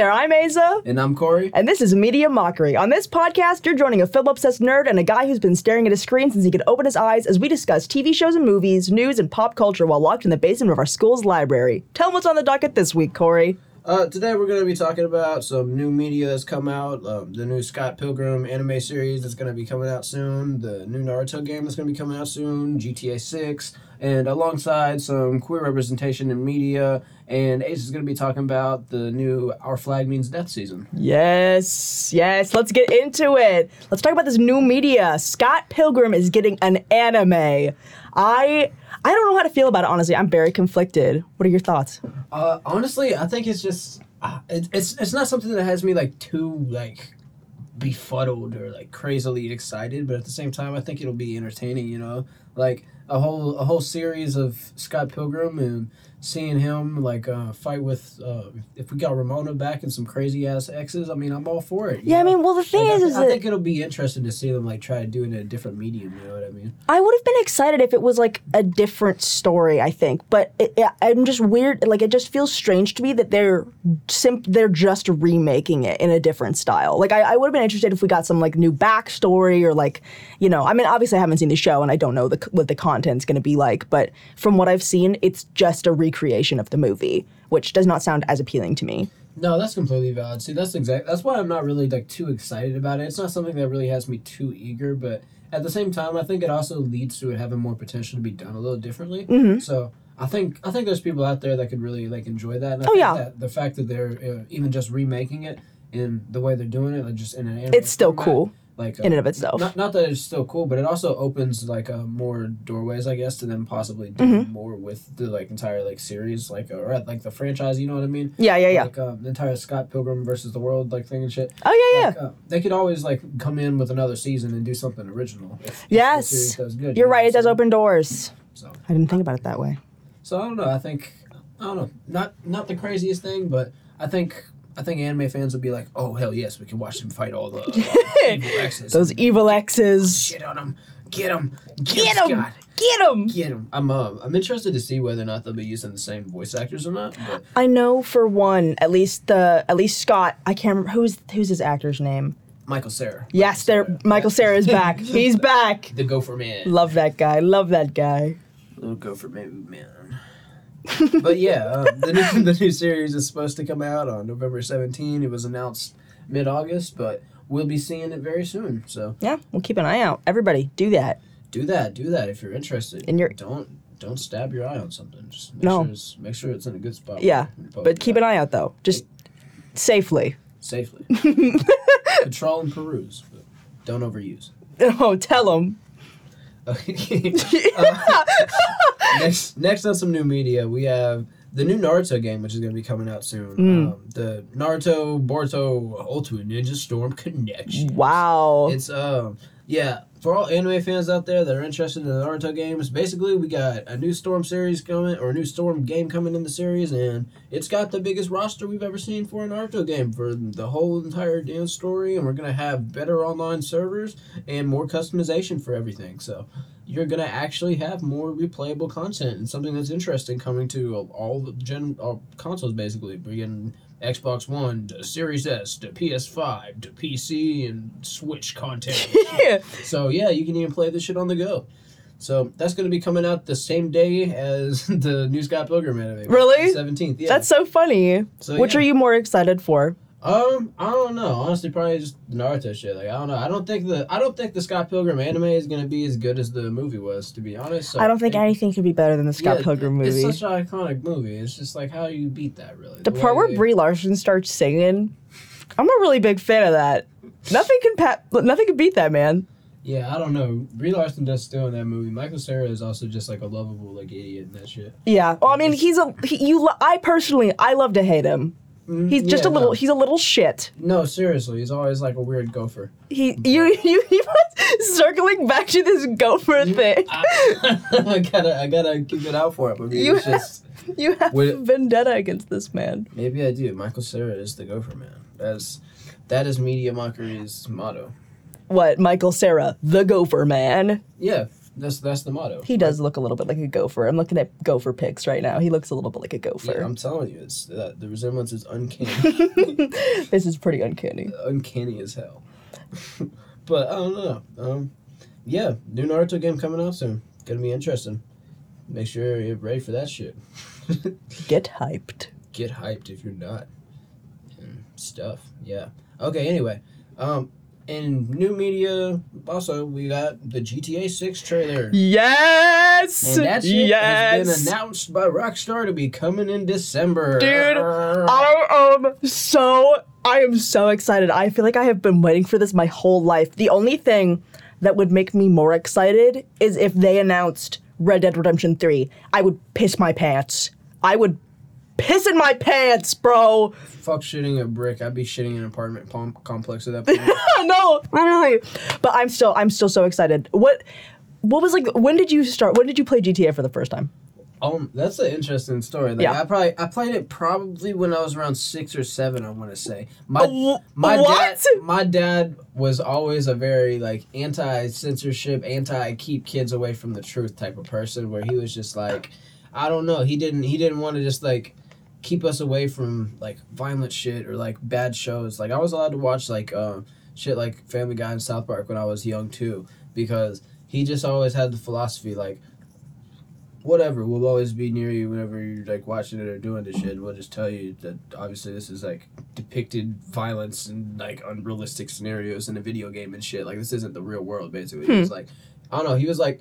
there, I'm Aza. And I'm Kory. And this is Media Mockery. On this podcast, you're joining a film obsessed nerd and a guy who's been staring at a screen since he could open his eyes as we discuss TV shows and movies, news, and pop culture while locked in the basement of our school's library. Tell them what's on the docket this week, Kory. Uh, today we're going to be talking about some new media that's come out. Um, the new Scott Pilgrim anime series that's going to be coming out soon. The new Naruto game that's going to be coming out soon. GTA 6. And alongside some queer representation in media. And Ace is going to be talking about the new Our Flag Means Death season. Yes, yes, let's get into it. Let's talk about this new media. Scott Pilgrim is getting an anime. I I don't know how to feel about it honestly. I'm very conflicted. What are your thoughts? Uh, honestly, I think it's just uh, it, it's it's not something that has me like too like befuddled or like crazily excited, but at the same time, I think it'll be entertaining. You know, like a whole a whole series of Scott Pilgrim and seeing him like uh, fight with uh, if we got Ramona back and some crazy ass exes. I mean, I'm all for it. Yeah, I mean, well the thing Like, is I, is I think it'll be interesting to see them like try to do it in a different medium. You know what I mean? I would have been excited if it was like a different story. I think, but it, it, I'm just weird. Like it just feels strange to me that they're sim- they're just remaking it in a different style. Like I, I would have been interested if we got some like new backstory or like, you know, I mean, obviously I haven't seen the show and I don't know the, what the content's going to be like. But from what I've seen, it's just a recreation of the movie, which does not sound as appealing to me. No, that's completely valid. See, that's exact. That's why I'm not really like too excited about it. It's not something that really has me too eager, but at the same time, I think it also leads to it having more potential to be done a little differently. Mm-hmm. So I think I think there's people out there that could really like enjoy that. And I Oh, think yeah. that the fact that they're uh, even just remaking it in the way they're doing it, like just in an anime It's still format, cool Like uh, in and of itself. Not, not that it's still cool, but it also opens like uh, more doorways, I guess, to them possibly do Mm-hmm. more with the like entire like series, like uh, or like the franchise. You know what I mean? yeah, yeah, yeah. Like um, the entire Scott Pilgrim versus the World like thing and shit. Oh yeah, yeah. Uh, they could always like come in with another season and do something original. If, if the Yes. series good, you You're know right. It does open doors. So, I didn't think about it that way. so I don't know. I think I don't know. Not not the craziest thing, but I think I think anime fans would be like, oh hell yes, we can watch them fight all the uh, evil exes. Those evil exes. shit on them. Get them. Get them! Get them! Get them. I'm uh, I'm interested to see whether or not they'll be using the same voice actors or not. But I know for one, at least the at least Scott. I can't remember who's who's his actor's name. Michael Cera. Yes, there. Michael Cera is back. He's back. The Gopher Man. Love that guy. Love that guy. Little Gopher Man. man. But yeah, uh, the, new, the new series is supposed to come out on November 17. It was announced mid August, but we'll be seeing it very soon. So Yeah, we'll keep an eye out. Everybody, do that. do that. Do that if you're interested. And you're- don't don't stab your eye on something. Just make No. sure it's, make sure it's in a good spot. Yeah, but keep an eye out though, just safely. safely. Control and peruse, but don't overuse. Oh, tell them. Okay. Uh, next, next on some new media, we have the new Naruto game, which is going to be coming out soon. Mm. Um, the Naruto Boruto Ultimate Ninja Storm Connection. Wow. It's um yeah for all anime fans out there that are interested in the Naruto games. Basically, we got a new Storm series coming or a new Storm game coming in the series, and it's got the biggest roster we've ever seen for a Naruto game for the whole entire damn story. And we're gonna have better online servers and more customization for everything. So you're gonna actually have more replayable content and something that's interesting coming to all the gen all consoles basically. We're Xbox One to Series S to PS5 to PC and Switch content. so yeah, you can even play this shit on the go. So that's going to be coming out the same day as the new Scott Pilgrim anime. Really? Seventeenth. Yeah. That's so funny. So, Which yeah. are you more excited for? Um, I don't know. Honestly, probably just the Naruto shit. Like I don't know. I don't think the I don't think the Scott Pilgrim anime is gonna be as good as the movie was. To be honest, So, I don't think and- anything could be better than the Scott yeah, Pilgrim movie. It's such an iconic movie. It's just like how do you beat that really? The part where Brie Larson starts singing, I'm a really big fan of that. Nothing can pa- nothing can beat that man. Yeah, I don't know. Brie Larson does still in that movie. Michael Cera is also just like a lovable like idiot in that shit. Yeah. Well, I mean, he's a he, you. lo- I personally, I love to hate him. Mm, he's just Yeah, a little. no. He's a little shit. No, seriously, he's always like a weird gopher. He you you he was circling back to this gopher thing. I gotta, I gotta keep it out for him. I mean, You it's just You have Would a vendetta against this man. maybe I do. Michael Cera is the gopher man. That's that is media mockery's motto. What, Michael Cera, the gopher man? Yeah, That's that's the motto. He does look a little bit like a gopher. I'm looking at gopher pics right now. He looks a little bit like a Yeah, gopher. I'm telling you, it's uh, the resemblance is uncanny, this is pretty uncanny. uncanny as hell. but I don't know. Um, yeah, new Naruto game coming out soon. Gonna be interesting. Make sure you're ready for that shit. Get hyped. Get hyped if you're not. And stuff. Yeah. Okay. Anyway, um, in new media, also we got the GTA Six trailer. Yes. And that shit yes. has been announced by Rockstar to be coming in December. Dude, I am so I am so excited. I feel like I have been waiting for this my whole life. The only thing that would make me more excited is if they announced Red Dead Redemption 3. I would piss my pants. I would piss in my pants, bro. Fuck shitting a brick. I'd be shitting an apartment pom- complex at that point. no, literally. But I'm still I'm still so excited. What what was like when did you start when did you play GTA for the first time? um, that's an interesting story. Like, Yeah. I probably I played it probably when I was around six or seven. I want to say my Wh- my what? dad my dad was always a very like anti censorship, anti keep kids away from the truth type of person. Where he was just like, I don't know. He didn't he didn't want to just like keep us away from like violent shit or like bad shows. Like I was allowed to watch like uh, shit like Family Guy and South Park when I was young too, because he just always had the philosophy like, whatever, we'll always be near you whenever you're like watching it or doing this shit. We'll just tell you that obviously this is like depicted violence and like unrealistic scenarios in a video game and shit. Like this isn't the real world basically. He was like, I don't know. He was like,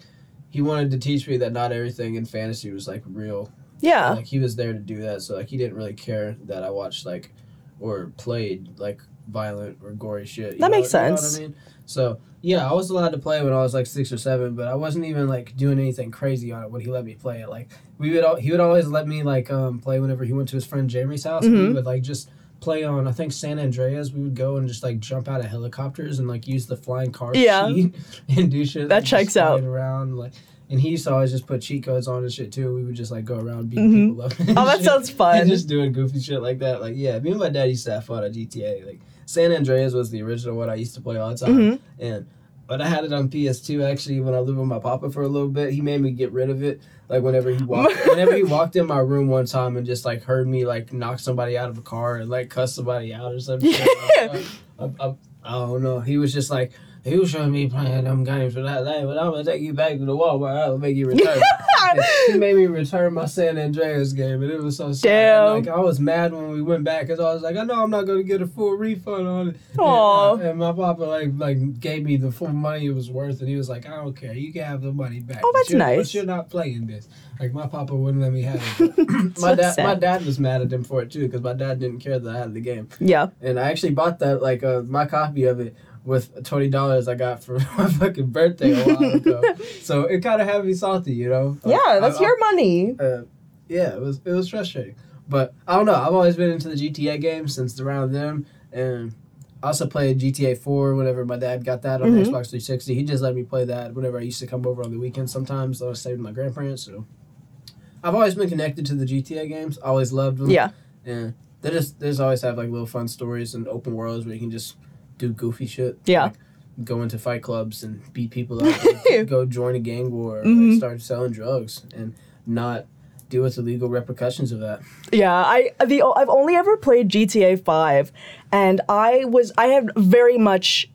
he wanted to teach me that not everything in fantasy was like real Yeah. like he was there to do that so like he didn't really care that i watched like or played like violent or gory shit you That know- makes you know what sense. i mean so yeah i was allowed to play when i was like six or seven but i wasn't even like doing anything crazy on it when he let me play it like we would al- he would always let me like um play whenever he went to his friend jeremy's house and we Mhm. would like just play on i think san andreas we would go and just like jump out of helicopters and like use the flying car Yeah. and do shit That checks out. around like and he used to always just put cheat codes on and shit too. We would just like go around beating Mhm. people up. Oh, that sounds fun. And just doing goofy shit like that. Like, yeah, me and my dad used to have fun at GTA. Like, San Andreas was the original one I used to play all the time. Mhm. And but I had it on PS2 actually when I lived with my papa for a little bit. He made me get rid of it. Like whenever he walked, whenever he walked in my room one time and just like heard me like knock somebody out of a car and like cuss somebody out or something. Yeah. I, I, I don't know. He was just like he was showing me playing them games for that day, but I'm gonna take you back to the Walmart. I'll make you return. he made me return my San Andreas game, and it was so sad. Like I was mad when we went back, cause I was like, I know I'm not gonna get a full refund on it. And, and my papa like like gave me the full money it was worth, and he was like, I don't care, you can have the money back. Oh, that's you're- nice. But you're not playing this. Like my papa wouldn't let me have it. But my dad, sad. my dad was mad at him for it too, because my dad didn't care that I had the game. Yeah. And I actually bought that like uh, my copy of it with twenty dollars I got for my fucking birthday a while ago. so it kind of had me salty, you know. Like, Yeah, that's I- I- your money. uh, yeah, it was it was frustrating, but I don't know. I've always been into the GTA games since around them, and I also played GTA Four whenever my dad got that on Mhm. Xbox 360. He just let me play that whenever I used to come over on the weekends. Sometimes I was staying with my grandparents, so I've always been connected to the GTA games. Always loved them. Yeah. and they just they just always have like little fun stories and open worlds where you can just do goofy shit. Yeah. Like, go into fight clubs and beat people up. go join a gang war. Mhm. like, start selling drugs and not deal with the legal repercussions of that. Yeah, I the I've only ever played GTA 5 and I was I had very much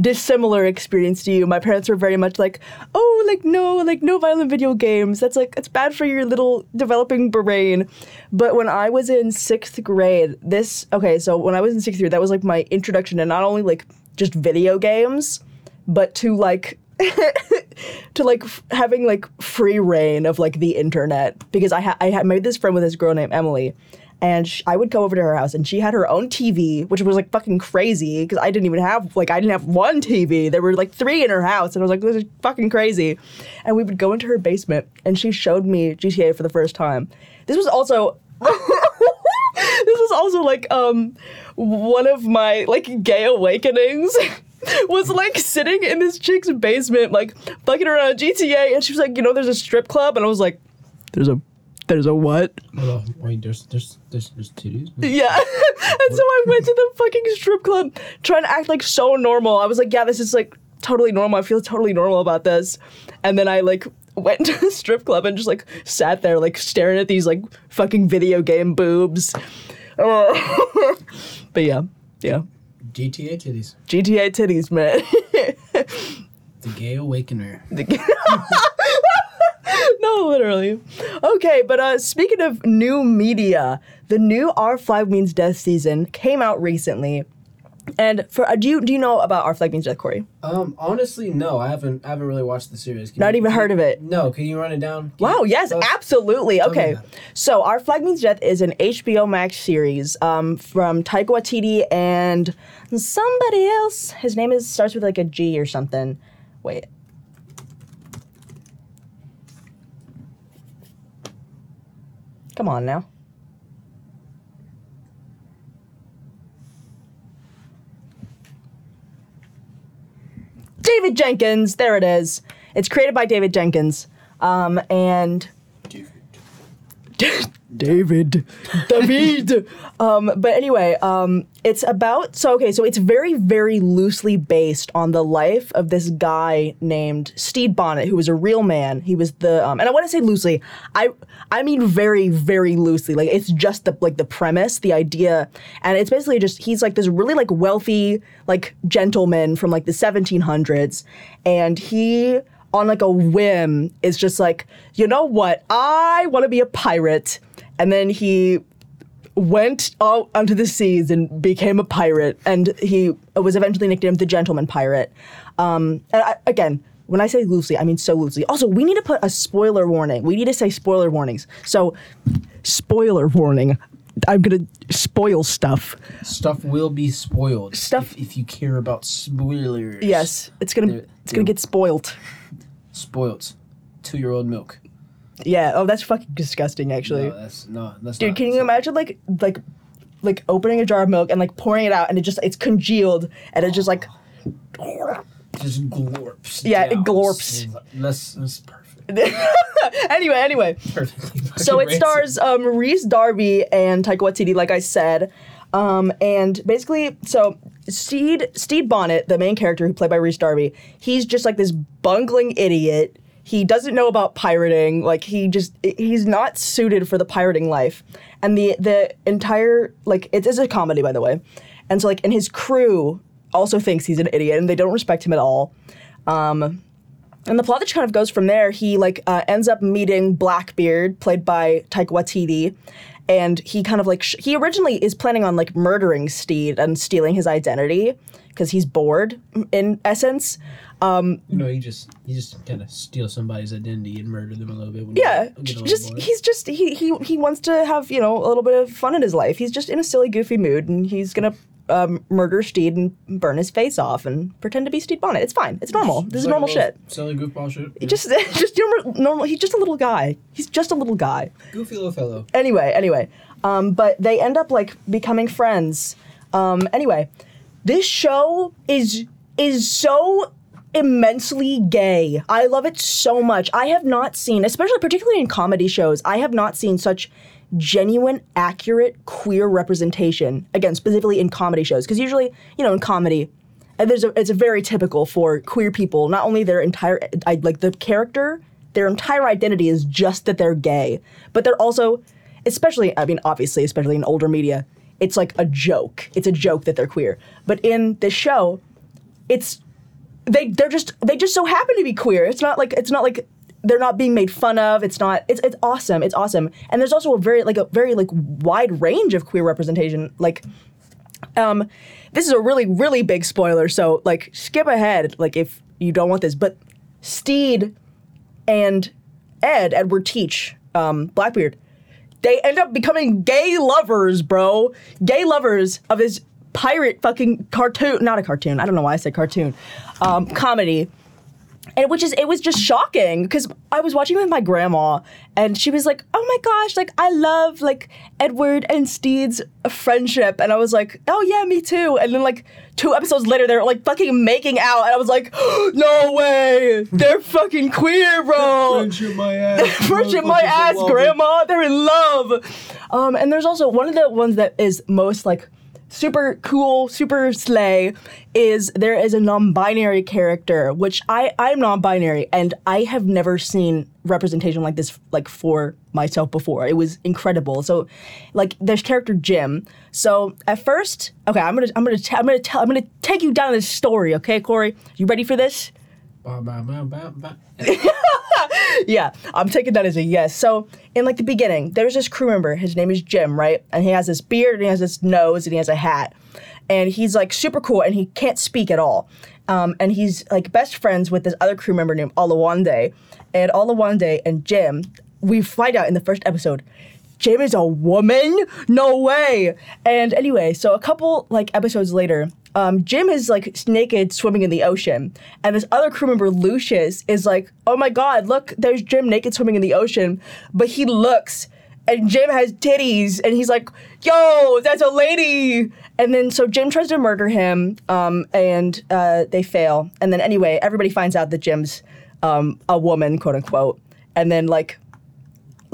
dissimilar experience to you. My parents were very much like, "Oh, like no, like no violent video games. That's like it's bad for your little developing brain." But when I was in 6th grade, this okay, so when I was in 6th grade, that was like my introduction to not only like just video games, but to like to like f- having like free reign of like the internet because I had I had made this friend with this girl named Emily, and sh- I would go over to her house and she had her own TV, which was like fucking crazy because I didn't even have like I didn't have one TV. There were like three in her house, and I was like, this is fucking crazy. And we would go into her basement, and she showed me GTA for the first time. This was also. this was also like um one of my like gay awakenings was like sitting in this chick's basement like fucking around GTA and she was like you know there's a strip club and I was like there's a there's a what wait, there's there's there's, there's titties. yeah and so I went to the fucking strip club trying to act like so normal I was like yeah this is like totally normal. I feel totally normal about this. And then I like went to the strip club and just like sat there like staring at these like fucking video game boobs. But yeah, yeah. GTA titties. GTA titties, man. The gay awakener. No, literally. Okay, but uh, speaking of new media, the new Our Flag Means Death season came out recently. And for uh, do you do you know about Our Flag Means Death, Kory? Um, honestly, no, I haven't. I haven't really watched the series. Can Not you- even heard of it. No, can you run it down? Can Wow, you- yes, uh, absolutely. Okay. So, Our Flag Means Death is an HBO Max series um, from Taika Waititi and somebody else. His name is starts with like a G or something. Wait. Come on now. David Jenkins. There it is. It's created by David Jenkins. Um, and David. David. David. um, but anyway, um, it's about so okay, so it's very, very loosely based on the life of this guy named Stede Bonnet, who was a real man. He was the um, and I want to say loosely, I I mean very, very loosely. Like it's just the like the premise, the idea, and it's basically just he's like this really like wealthy like gentleman from like the 1700s, and he on like a whim is just like, you know what? I want to be a pirate. And then he went out onto the seas and became a pirate. And he was eventually nicknamed the Gentleman Pirate. Um, and I, again, when I say loosely, I mean so loosely. Also, we need to put a spoiler warning. We need to say spoiler warnings. So, spoiler warning. I'm gonna spoil stuff. Stuff will be spoiled. Stuff- If, if you care about spoilers. Yes, it's gonna They're- it's gonna get spoiled. Spoiled. Two year old milk. Yeah. Oh, that's fucking disgusting. Actually. No, that's no. That's Dude, not, can you imagine like like like opening a jar of milk and like pouring it out and it just it's congealed and it just like Just glorps. Yeah, it glorps. That's that's perfect. anyway anyway. Perfectly. So it stars um, Rhys Darby and Taika Waititi, like I said, um, and basically, so Stede Stede Bonnet, the main character who played by Rhys Darby, he's just like this bungling idiot. He doesn't know about pirating. Like he just he's not suited for the pirating life. And the the entire like it is a comedy by the way, and so like and his crew also thinks he's an idiot and they don't respect him at all. Um, and the plot just kind of goes from there. He like uh, ends up meeting Blackbeard, played by Taika Waititi, and he kind of like sh- he originally is planning on like murdering Stede and stealing his identity because he's bored in essence. Um, You know, you just you just kind of steal somebody's identity and murder them a little bit. When yeah, get just overboard. he's just he he he wants to have you know a little bit of fun in his life. He's just in a silly, goofy mood, and he's gonna. Um, murder Stede and burn his face off and pretend to be Stede Bonnet. It's fine. It's normal. This It's is like normal shit. Silly goofball shit. yeah. Just, just normal, normal. He's just a little guy. He's just a little guy. goofy little fellow. Anyway, anyway, um, but they end up like becoming friends. Um, anyway, this show is is so immensely gay. I love it so much. I have not seen, especially particularly in comedy shows, I have not seen such genuine, accurate queer representation. Again, specifically in comedy shows, because usually, you know, in comedy, there's a, it's a very typical for queer people. Not only their entire, like the character, their entire identity is just that they're gay, but they're also, especially, I mean, obviously, especially in older media, it's like a joke. It's a joke that they're queer. But in this show, it's they they're just they just so happen to be queer. It's not like it's not like they're not being made fun of. It's not it's it's awesome. It's awesome. And there's also a very like a very like wide range of queer representation. Like um this is a really really big spoiler, so like skip ahead like if you don't want this. But Stede and Ed, Edward Teach, um, Blackbeard, they end up becoming gay lovers, bro. Gay lovers of his pirate fucking cartoon. Not a cartoon. I don't know why I said cartoon. Um, comedy. And which is it was just shocking because I was watching with my grandma and she was like, "Oh my gosh, like I love like Edward and Stede's friendship," and I was like, "Oh yeah, me too." And then like two episodes later, they're like fucking making out, and I was like, "No way, they're fucking queer, bro." Friendship my ass. Friendship my ass, grandma. They're in love. Um, and there's also one of the ones that is most like super cool, super slay is there is a non-binary character, which I I'm non-binary and I have never seen representation like this like for myself before. It was incredible. So, like there's character Jim. So at first, okay, I'm gonna I'm gonna I'm gonna tell I'm gonna take you down this story. Okay, Kory, you ready for this? Yeah, I'm taking that as a yes. So in like the beginning, there's this crew member. His name is Jim, right? And he has this beard, and he has this nose, and he has a hat, and he's like super cool, and he can't speak at all. Um, and he's like best friends with this other crew member named Olawande, and Olawande and Jim. We find out in the first episode. Jim is a woman? No way. And anyway, so a couple like episodes later, um, Jim is like naked swimming in the ocean, and this other crew member Lucius is like, "Oh my God, look, there's Jim naked swimming in the ocean," but he looks. And Jim has titties, and he's like, "Yo, that's a lady!" And then so Jim tries to murder him, um, and uh, they fail. And then anyway, everybody finds out that Jim's um, a woman, quote unquote. And then like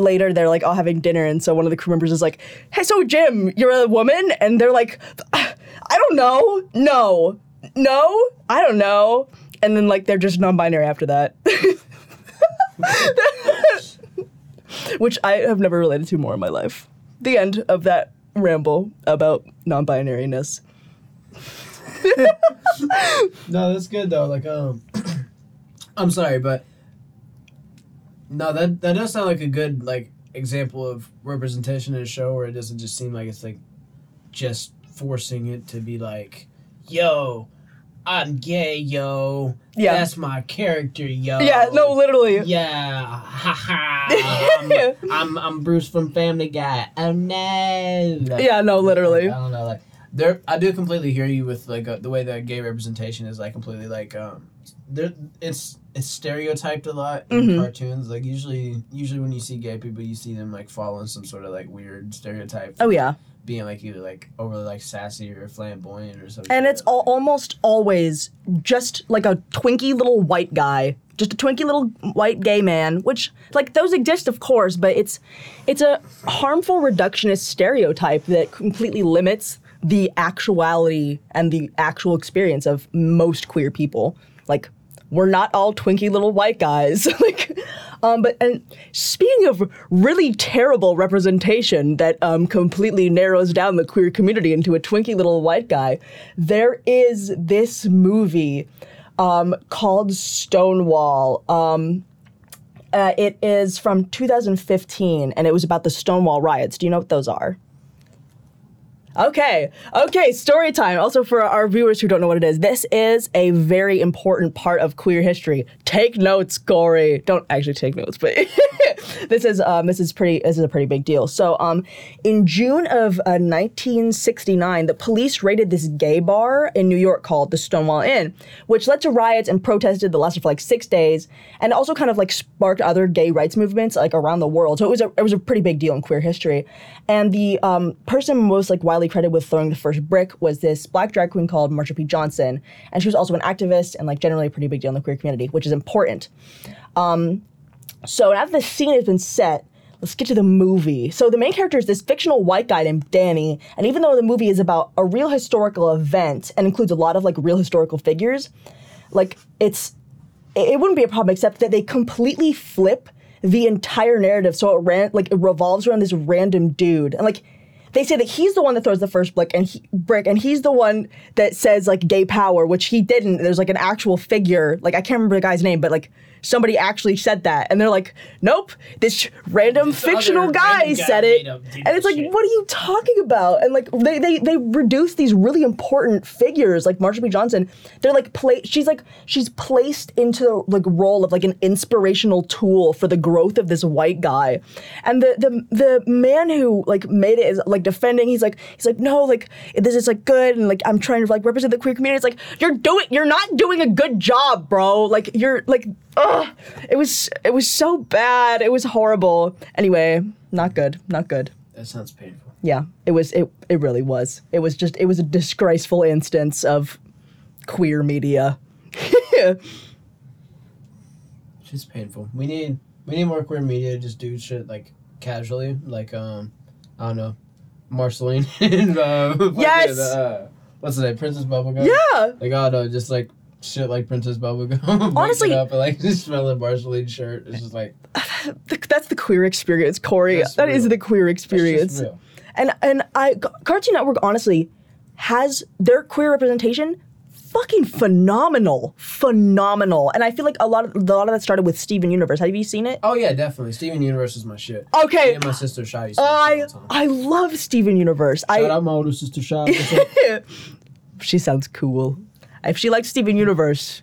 later they're like all having dinner and so one of the crew members is like hey so jim you're a woman? And they're like i don't know. No. No? I don't know. And then like they're just non-binary after that. Which i have never related to more in my life. The end of that ramble about non-binariness. No, that's good though. Like, um, I'm sorry, but no, that that does sound like a good like example of representation in a show where it doesn't just seem like it's like just forcing it to be like, yo, I'm gay, yo. Yeah. that's my character, yo. yeah no literally Yeah, ha ha. I'm, I'm I'm Bruce from Family Guy. Oh no. Like, yeah no literally I don't know, like there. I do completely hear you with like uh, the way that gay representation is like completely like um, there. It's it's stereotyped a lot in Mhm. cartoons. Like usually, usually when you see gay people, you see them like following some sort of like weird stereotype, oh yeah being like either like overly like sassy or flamboyant or something. And it's all, almost always just like a twinky little white guy, just a twinky little white gay man. Which, like, those exist, of course, but it's it's a harmful reductionist stereotype that completely limits the actuality and the actual experience of most queer people. Like, we're not all twinky little white guys. like, um, but and speaking of really terrible representation that um, completely narrows down the queer community into a twinky little white guy, there is this movie um, called Stonewall. Um, uh, it is from 2015, and it was about the Stonewall riots. Do you know what those are? Okay, okay, story time. Also, for our viewers who don't know what it is, this is a very important part of queer history. Take notes, Kory. Don't actually take notes, but this is um, this is pretty. This is a pretty big deal. So, um, in June of uh, 1969, the police raided this gay bar in New York called the Stonewall Inn, which led to riots and protested that lasted for like six days, and also kind of like sparked other gay rights movements like around the world. So it was a it was a pretty big deal in queer history. And the um, person most like widely credited with throwing the first brick was this black drag queen called Marsha P. Johnson, and she was also an activist and like generally a pretty big deal in the queer community, which is important. Um, so now that the scene has been set, let's get to the movie. So the main character is this fictional white guy named Danny, and even though the movie is about a real historical event and includes a lot of like real historical figures, like it's it it wouldn't be a problem except that they completely flip the entire narrative so it ran like it revolves around this random dude and like they say that he's the one that throws the first brick and he, brick and he's the one that says like gay power which he didn't. There's like an actual figure. Like i can't remember the guy's name but like somebody actually said that. And they're like nope this random This fictional guy random guy said it. made up- did and it's like shit. what are you talking about? And like they they, they reduce these really important figures like marsha P. johnson. They're like pla- she's like she's placed into the like role of like an inspirational tool for the growth of this white guy. And the the the man who like made it is like defending. He's like he's like no like this is like good and like i'm trying to like represent the queer community. It's like you're doing you're not doing a good job bro. Like you're like ugh. It was it was so bad. It was horrible. Anyway not good not good. That sounds painful. yeah it was it it really was. It was just it was a disgraceful instance of queer media. It's just painful. We need we need more queer media to just do shit like casually, like um, I don't know, Marceline and uh, fucking, Yes! uh, what's the name? Princess Bubblegum. Yeah. Like oh no, just like shit like Princess Bubblegum. Honestly- up and like just smelling Marceline's shirt. It's just like That's the queer experience, Kory. That's That is the queer experience. And and I Cartoon Network honestly has their queer representation fucking phenomenal, phenomenal. And I feel like a lot of a lot of that started with Steven Universe. Have you seen it? Oh yeah, definitely. Steven Universe is my shit. Okay. Me and my sister Shy used to watch it I all the time. I love Steven Universe. Shout I out my older sister Shy. What's up? she sounds cool. If she likes Steven Universe,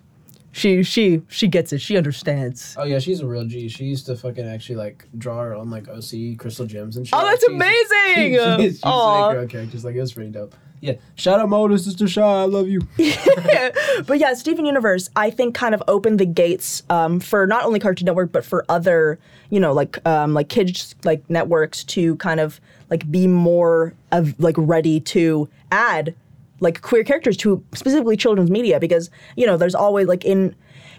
she she she gets it. She understands. Oh yeah, she's a real G. She used to fucking actually like draw her own like OC crystal gems and oh, shit. Oh, that's She's- amazing! She, she, she used to Aw. make her own characters. Like it was pretty dope. Yeah. Shout out my older sister Shy. I love you. but yeah, Steven Universe, I think, kind of opened the gates um, for not only Cartoon Network but for other, you know, like um, like kids like networks to kind of like be more of like ready to add like queer characters to specifically children's media because you know there's always like in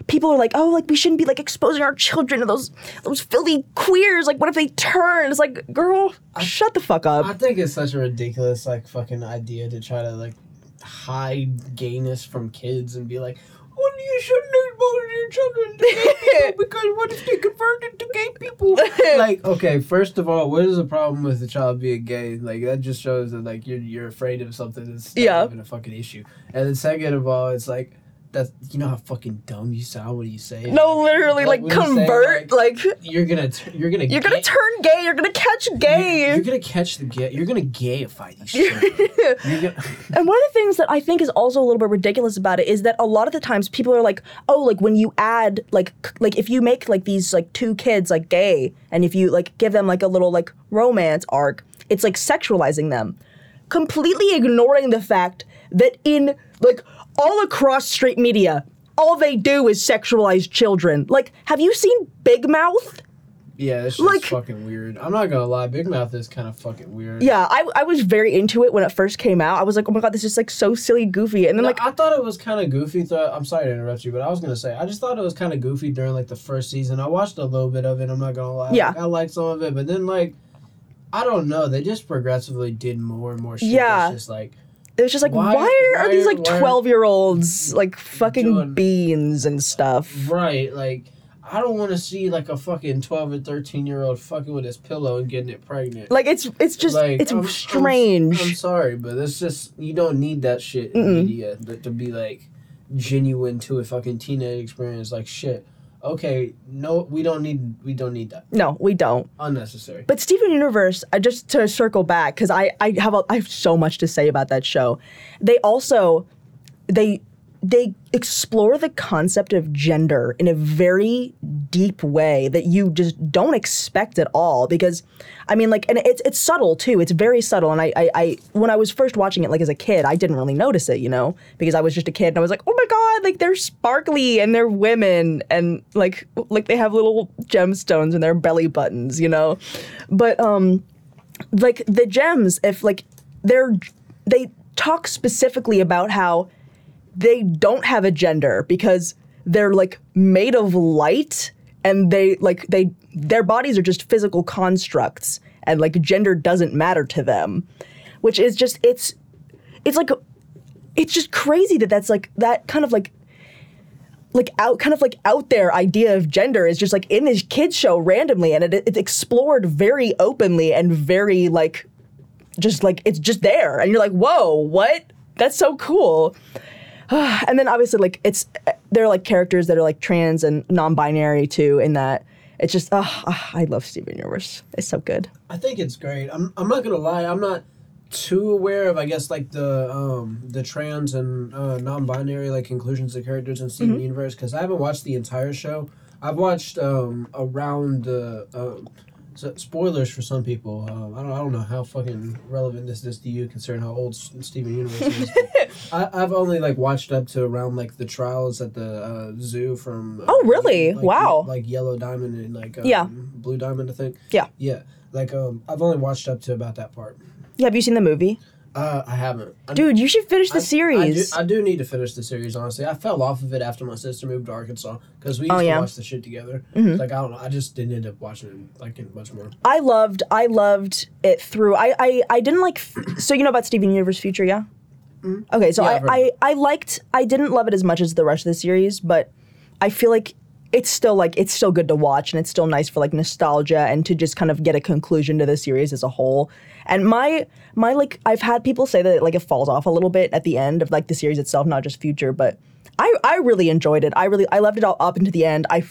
people are like oh like we shouldn't be like exposing our children to those those filthy queers. Like what if they turn? It's like girl shut the fuck up. I think it's such a ridiculous like fucking idea to try to like hide gayness from kids and be like, well, you shouldn't expose your children to gay people because what if they convert into gay people? like, okay, first of all, what is the problem with the child being gay? Like that just shows that like you're you're afraid of something that's Yeah. even a fucking issue. And then second of all, it's like that's you know how fucking dumb you sound when you say it. no literally like, when you say, convert like you're gonna t- you're gonna You're gonna turn gay. You're gonna catch gay. You're gonna catch the gay. You're gonna gayify these. Gonna. and one of the things that I think is also a little bit ridiculous about it is that a lot of the times people are like, oh, like when you add like c- like if you make like these like two kids like gay, and if you like give them like a little like romance arc, it's like sexualizing them, completely ignoring the fact that in like all across straight media. All they do is sexualize children. Like, have you seen Big Mouth? Yeah, it's just Like- fucking weird. I'm not gonna lie, Big Mouth is kind of fucking weird. Yeah, I, I was very into it when it first came out. I was like, oh my god, this is like so silly, goofy. And then No, like, I thought it was kind of goofy. Th- I'm sorry to interrupt you, but I was gonna say I just thought it was kind of goofy during like the first season. I watched a little bit of it. I'm not gonna lie. Yeah. Like, I liked some of it, but then like I don't know. They just progressively did more and more shit. Yeah. It's just like it was just like, Why- why, are why- these like twelve year olds like fucking Doing- beans and stuff? right, like. I don't want to see like a fucking twelve or thirteen year old fucking with his pillow and getting it pregnant. Like it's it's just Like, it's I'm- I'm- strange. I'm, sorry, but it's just you don't need that shit in Mm-mm. media that, to be like genuine to a fucking teenage experience. Like shit. Okay, no, we don't need we don't need that. no, we don't. Unnecessary. But Steven Universe, I just to circle back because I I have a, I have so much to say about that show. They also they they explore the concept of gender in a very deep way that you just don't expect at all because i mean like and it's it's subtle too. It's very subtle. And I, I i when i was first watching it like as a kid i didn't really notice it you know because i was just a kid and i was like oh my god like they're sparkly and they're women and like like they have little gemstones in their belly buttons you know. But um like the gems if like they're they talk specifically about how they don't have a gender because they're like made of light and they like they their bodies are just physical constructs and like gender doesn't matter to them which is just it's it's like it's just crazy that that's like that kind of like like out kind of like out there idea of gender is just like in this kids show randomly and it, it's explored very openly and very like just like it's just there and you're like whoa what? That's so cool and then obviously like it's there are like characters that are like trans and non-binary too in that it's just uh, i love steven universe it's so good I think it's great. I'm I'm not gonna lie. I'm not too aware of I guess like the um the trans and uh, non-binary like inclusions of characters in Steven Mm-hmm. Universe because I haven't watched the entire show. I've watched um around the. um so spoilers for some people. Um, I don't. I don't know how fucking relevant this is to you, considering how old Steven Universe is. I, I've only like watched up to around like the trials at the uh, zoo from. uh, Oh, really? like, Wow. Like Yellow Diamond and like um, Yeah. Blue Diamond, I think. Yeah. Yeah. Like um, I've only watched up to about that part. yeah have you seen the movie Uh, I haven't. I, Dude, you should finish the I- series. I do, I do need to finish the series. Honestly, I fell off of it after my sister moved to Arkansas because we used Oh, to watch the shit together. Mhm. Like I don't know, I just didn't end up watching it like much more. I loved I loved it through. I I, I didn't like f- so you know about Steven Universe Future, yeah? Okay, so Mm-hmm. Yeah, I, I I liked I didn't love it as much as the rest of the series, but I feel like it's still like it's still good to watch and it's still nice for like nostalgia and to just kind of get a conclusion to the series as a whole. And my my like I've had people say that like it falls off a little bit at the end of like the series itself, not just Future, but I I really enjoyed it. I really I loved it all up into the end. I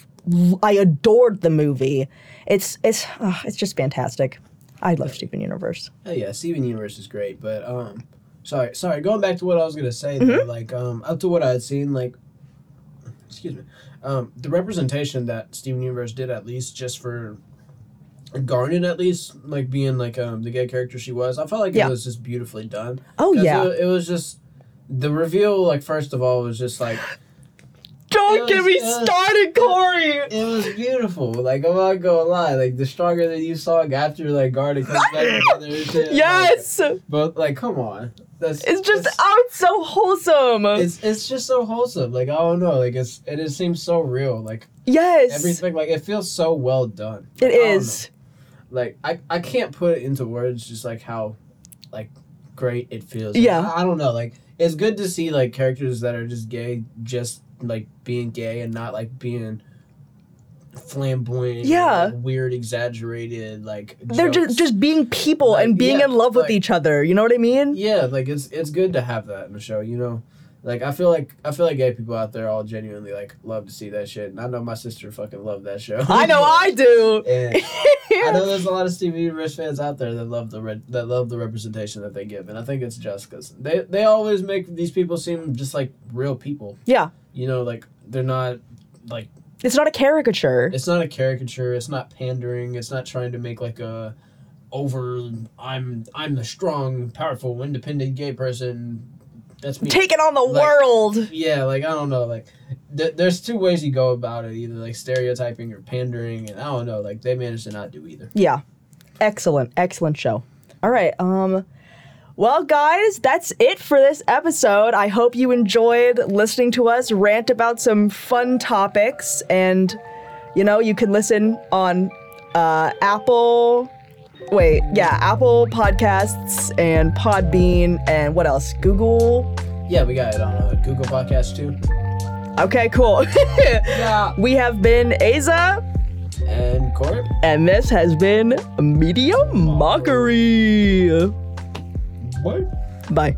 I adored the movie. It's it's uh, it's just fantastic. I love Steven Universe. Oh yeah, Steven Universe is great, but um, sorry, sorry. Going back to what I was gonna say, Mm-hmm. though, like um, up to what I had seen, like, excuse me, um, the representation that Steven Universe did, at least just for Garnet, at least like being like um the gay character she was, I felt like Yeah. it was just beautifully done. Oh yeah. it, it was just the reveal. Like first of all, was just like Don't get was- me was- started, Kory. it was beautiful. Like I'm not gonna lie, like the stronger that you saw after like Garnet comes back shit. like, Yes. but like, come on, that's It's just oh, it's so wholesome. it's it's just so wholesome. Like I don't know, like it's it just seems so real. Like yes. everything, like it feels so well done. It Like, I is. Like I I can't put it into words. Just like how like great it feels. Yeah. I, I don't know. Like it's good to see like characters that are just gay, just like being gay and not like being flamboyant. Yeah. like, weird, exaggerated. Like They're jokes. just just being people Like, and being yeah, in love with each other. You know what I mean? Yeah, like it's it's good to have that in the show, you know. Like I feel like I feel like gay people out there all genuinely like love to see that shit, and I know my sister fucking loved that show. I know I do. And I know there's a lot of Steven Universe fans out there that love the re- that love the representation that they give, and I think it's just because they they always make these people seem just like real people. Yeah. You know, like they're not like It's not a caricature. it's not a caricature. It's not pandering. It's not trying to make like a over. I'm I'm the strong, powerful, independent gay person. That's me. Taking on the Like- world. yeah, like I don't know, like th- there's two ways you go about it, either like stereotyping or pandering, and I don't know, like they managed to not do either. Yeah. Excellent. Excellent show. All right. Um well, guys, that's it for this episode. I hope you enjoyed listening to us rant about some fun topics and you know, you can listen on uh Apple Wait, yeah, Apple Podcasts and Podbean and what else? Google. Yeah, we got it on uh, Google Podcast too. Okay, cool. Yeah. we have been Aza, And Court. and this has been Media Mockery. What? Bye.